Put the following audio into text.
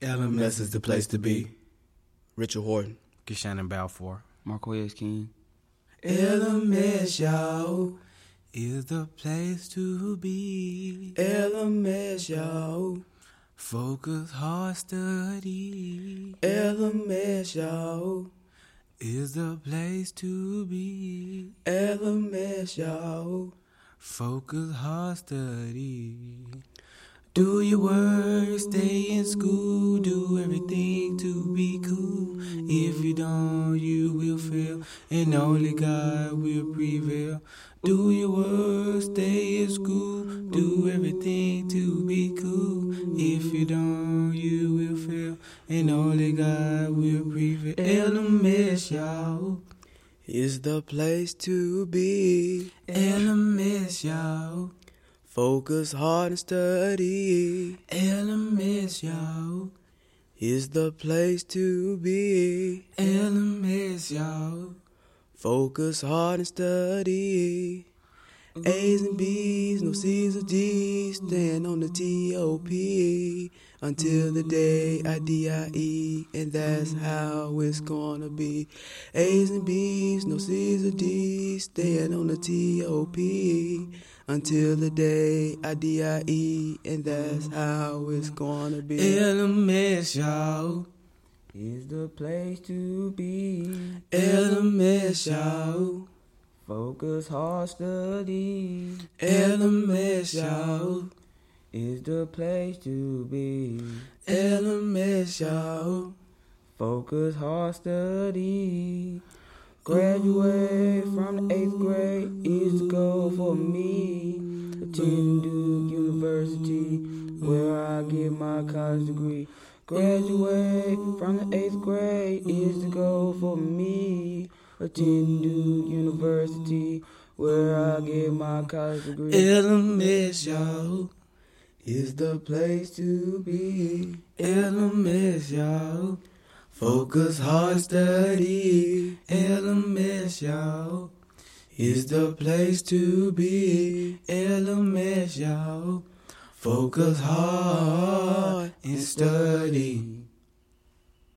LMS is the place to be. Richard Horton. Shannon Balfour. Marquez King. LMS, y'all. Is the place to be. LMS, y'all. Focus hard study. LMS, y'all. Is the place to be. LMS, y'all. Focus hard study. Do your work, stay in school, If you don't, you will fail, and only God will prevail. Do your work, stay in school, do everything to be cool. If you don't, you will fail, and only God will prevail. LMS, y'all. Is the place to be. LMS, y'all. Focus hard and study. LMS, y'all. Is the place to be. LMS, y'all. Focus hard and study. A's and B's, no C's or D's, stand on the T-O-P until the day I D-I-E, and that's how it's gonna be. A's and B's, no C's or D's, stand on the T-O-P until the day I die, and that's how it's gonna be. LMS, y'all. Is the place to be. LMS, y'all. Focus hard study. LMS, y'all. Is the place to be. LMS, y'all. Focus hard study. Graduate from the eighth grade for me. Attend Duke University where I get my college degree. Graduate from the eighth grade is the goal for me. Attend Duke University where I get my college degree. LMS, y'all. Is the place to be. LMS, y'all. Focus hard study. LMS, y'all. Is the place to be. LMS, y'all. Focus hard and study.